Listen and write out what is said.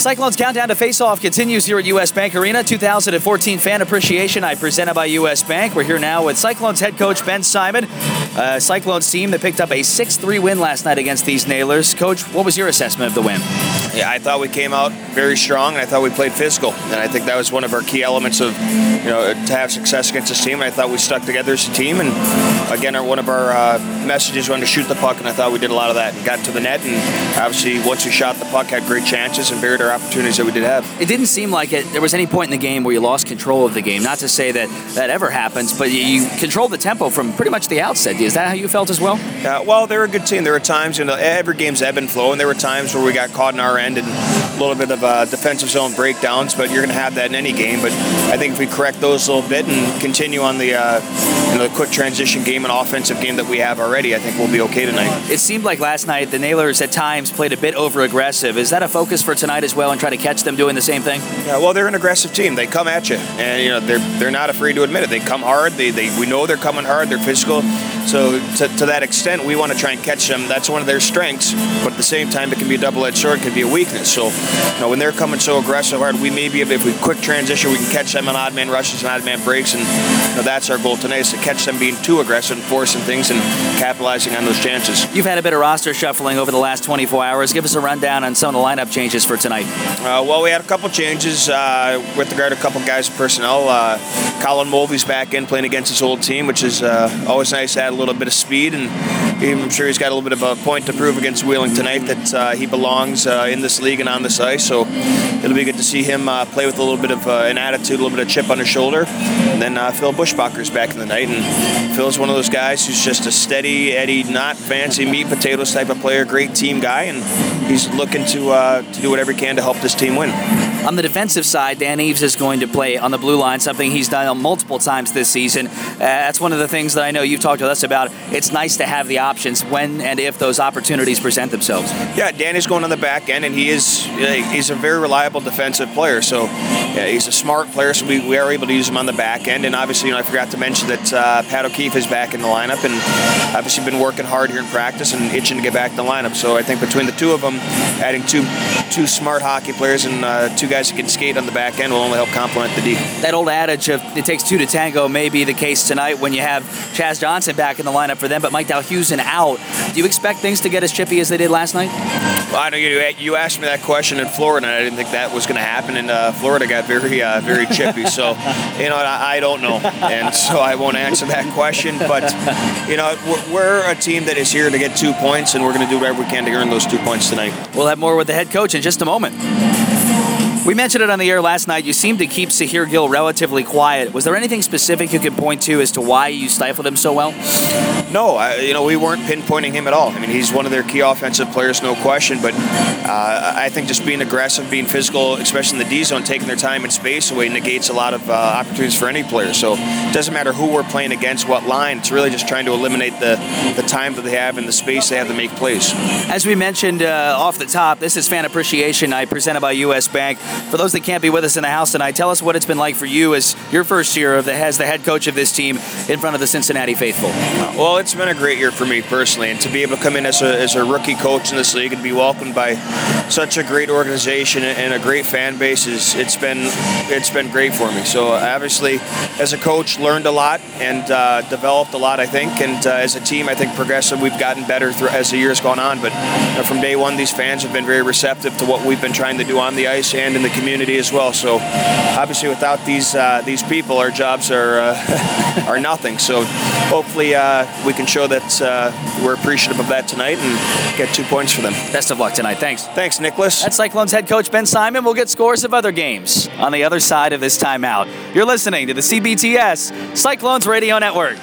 Cyclones countdown to face-off continues here at U.S. Bank Arena. 2014 Fan Appreciation Night presented by U.S. Bank. We're here now with Cyclones head coach Ben Simon. Uh, Cyclones team that picked up a 6-3 win last night against these Nailers. Coach, what was your assessment of the win? Yeah, I thought we came out very strong, and I thought we played physical, and I think that was one of our key elements of, you know, to have success against this team. And I thought we stuck together as a team, and again, our, one of our uh, messages was to shoot the puck, and I thought we did a lot of that and got to the net, and obviously once we shot the puck, had great chances and buried our opportunities that we did have. It didn't seem like it. There was any point in the game where you lost control of the game. Not to say that that ever happens, but you, you controlled the tempo from pretty much the outset. Is that how you felt as well? Yeah, well, they're a good team. There were times, you know, every game's ebb and flow, and there were times where we got caught in our end and a little bit of uh, defensive zone breakdowns, but you're going to have that in any game. But I think if we correct those a little bit and continue on the, uh, you know, the quick transition game and offensive game that we have already, I think we'll be okay tonight. It seemed like last night the Nailers at times played a bit over aggressive. Is that a focus for tonight as well, and try to catch them doing the same thing? Yeah, well, they're an aggressive team. They come at you, and you know they're they're not afraid to admit it. They come hard. They, they we know they're coming hard. They're physical. So to, to that extent, we want to try and catch them. That's one of their strengths. But at the same time, it can be a double-edged sword. It can be a weakness. So you know, when they're coming so aggressive hard, we may be able, if we quick transition, we can catch them on odd man rushes and odd man breaks, and you know, that's our goal tonight is to catch them being too aggressive and forcing things and capitalizing on those chances. You've had a bit of roster shuffling over the last 24 hours. Give us a rundown on some of the lineup changes for tonight. Uh, well, we had a couple changes uh, with regard to a couple guys' personnel. Uh, Colin Mulvey's back in playing against his old team, which is uh, always nice to add a little bit of speed and I'm sure he's got a little bit of a point to prove against Wheeling tonight that uh, he belongs uh, in this league and on this ice. So it'll be good to see him uh, play with a little bit of uh, an attitude, a little bit of chip on his shoulder. And then uh, Phil Bushbacher's back in the night, and Phil's one of those guys who's just a steady Eddie, not fancy meat potatoes type of player, great team guy, and he's looking to uh, to do whatever he can to help this team win. On the defensive side, Dan Eaves is going to play on the blue line, something he's done multiple times this season. Uh, that's one of the things that I know you've talked to us about. It's nice to have the options when and if those opportunities present themselves. Yeah, Danny's going on the back end, and he is he's a very reliable defensive player. So yeah, he's a smart player, so we, we are able to use him on the back end. And obviously, you know, I forgot to mention that uh, Pat O'Keefe is back in the lineup, and obviously been working hard here in practice and itching to get back in the lineup. So I think between the two of them, adding two two smart hockey players and uh, two guys who can skate on the back end will only help complement the D. That old adage of it takes two to tango may be the case tonight when you have Chaz Johnson back in the lineup for them, but Mike Dalhuisen out. Do you expect things to get as chippy as they did last night? Well, I know you, you asked me that question in Florida, and I didn't think that was going to happen. And uh, Florida got very, uh, very chippy. So, you know, I, I, don't know, and so I won't answer that question. But, you know, we're, we're a team that is here to get two points, and we're going to do whatever we can to earn those two points tonight. We'll have more with the head coach in just a moment. We mentioned it on the air last night. You seemed to keep Sahir Gill relatively quiet. Was there anything specific you could point to as to why you stifled him so well? No, I, you know we weren't pinpointing him at all. I mean, he's one of their key offensive players, no question. But uh, I think just being aggressive, being physical, especially in the D zone, taking their time and space away negates a lot of uh, opportunities for any player. So it doesn't matter who we're playing against, what line. It's really just trying to eliminate the the time that they have and the space they have to make plays. As we mentioned uh, off the top, this is Fan Appreciation Night presented by U.S. Bank. For those that can't be with us in the house tonight, tell us what it's been like for you as your first year of the, as the head coach of this team in front of the Cincinnati faithful. Well, it's been a great year for me personally, and to be able to come in as a, as a rookie coach in this league and be welcomed by such a great organization and a great fan base is it's been it's been great for me. So obviously, as a coach, learned a lot and uh, developed a lot. I think, and uh, as a team, I think progressive we've gotten better through, as the years gone on. But you know, from day one, these fans have been very receptive to what we've been trying to do on the ice and in the community as well. So obviously, without these uh, these people, our jobs are uh, are nothing. So hopefully, uh, we can show that uh, we're appreciative of that tonight and get two points for them. Best of luck tonight. Thanks. Thanks, Nicholas. That's Cyclones head coach Ben Simon. We'll get scores of other games on the other side of this timeout. You're listening to the CBTS Cyclones Radio Network.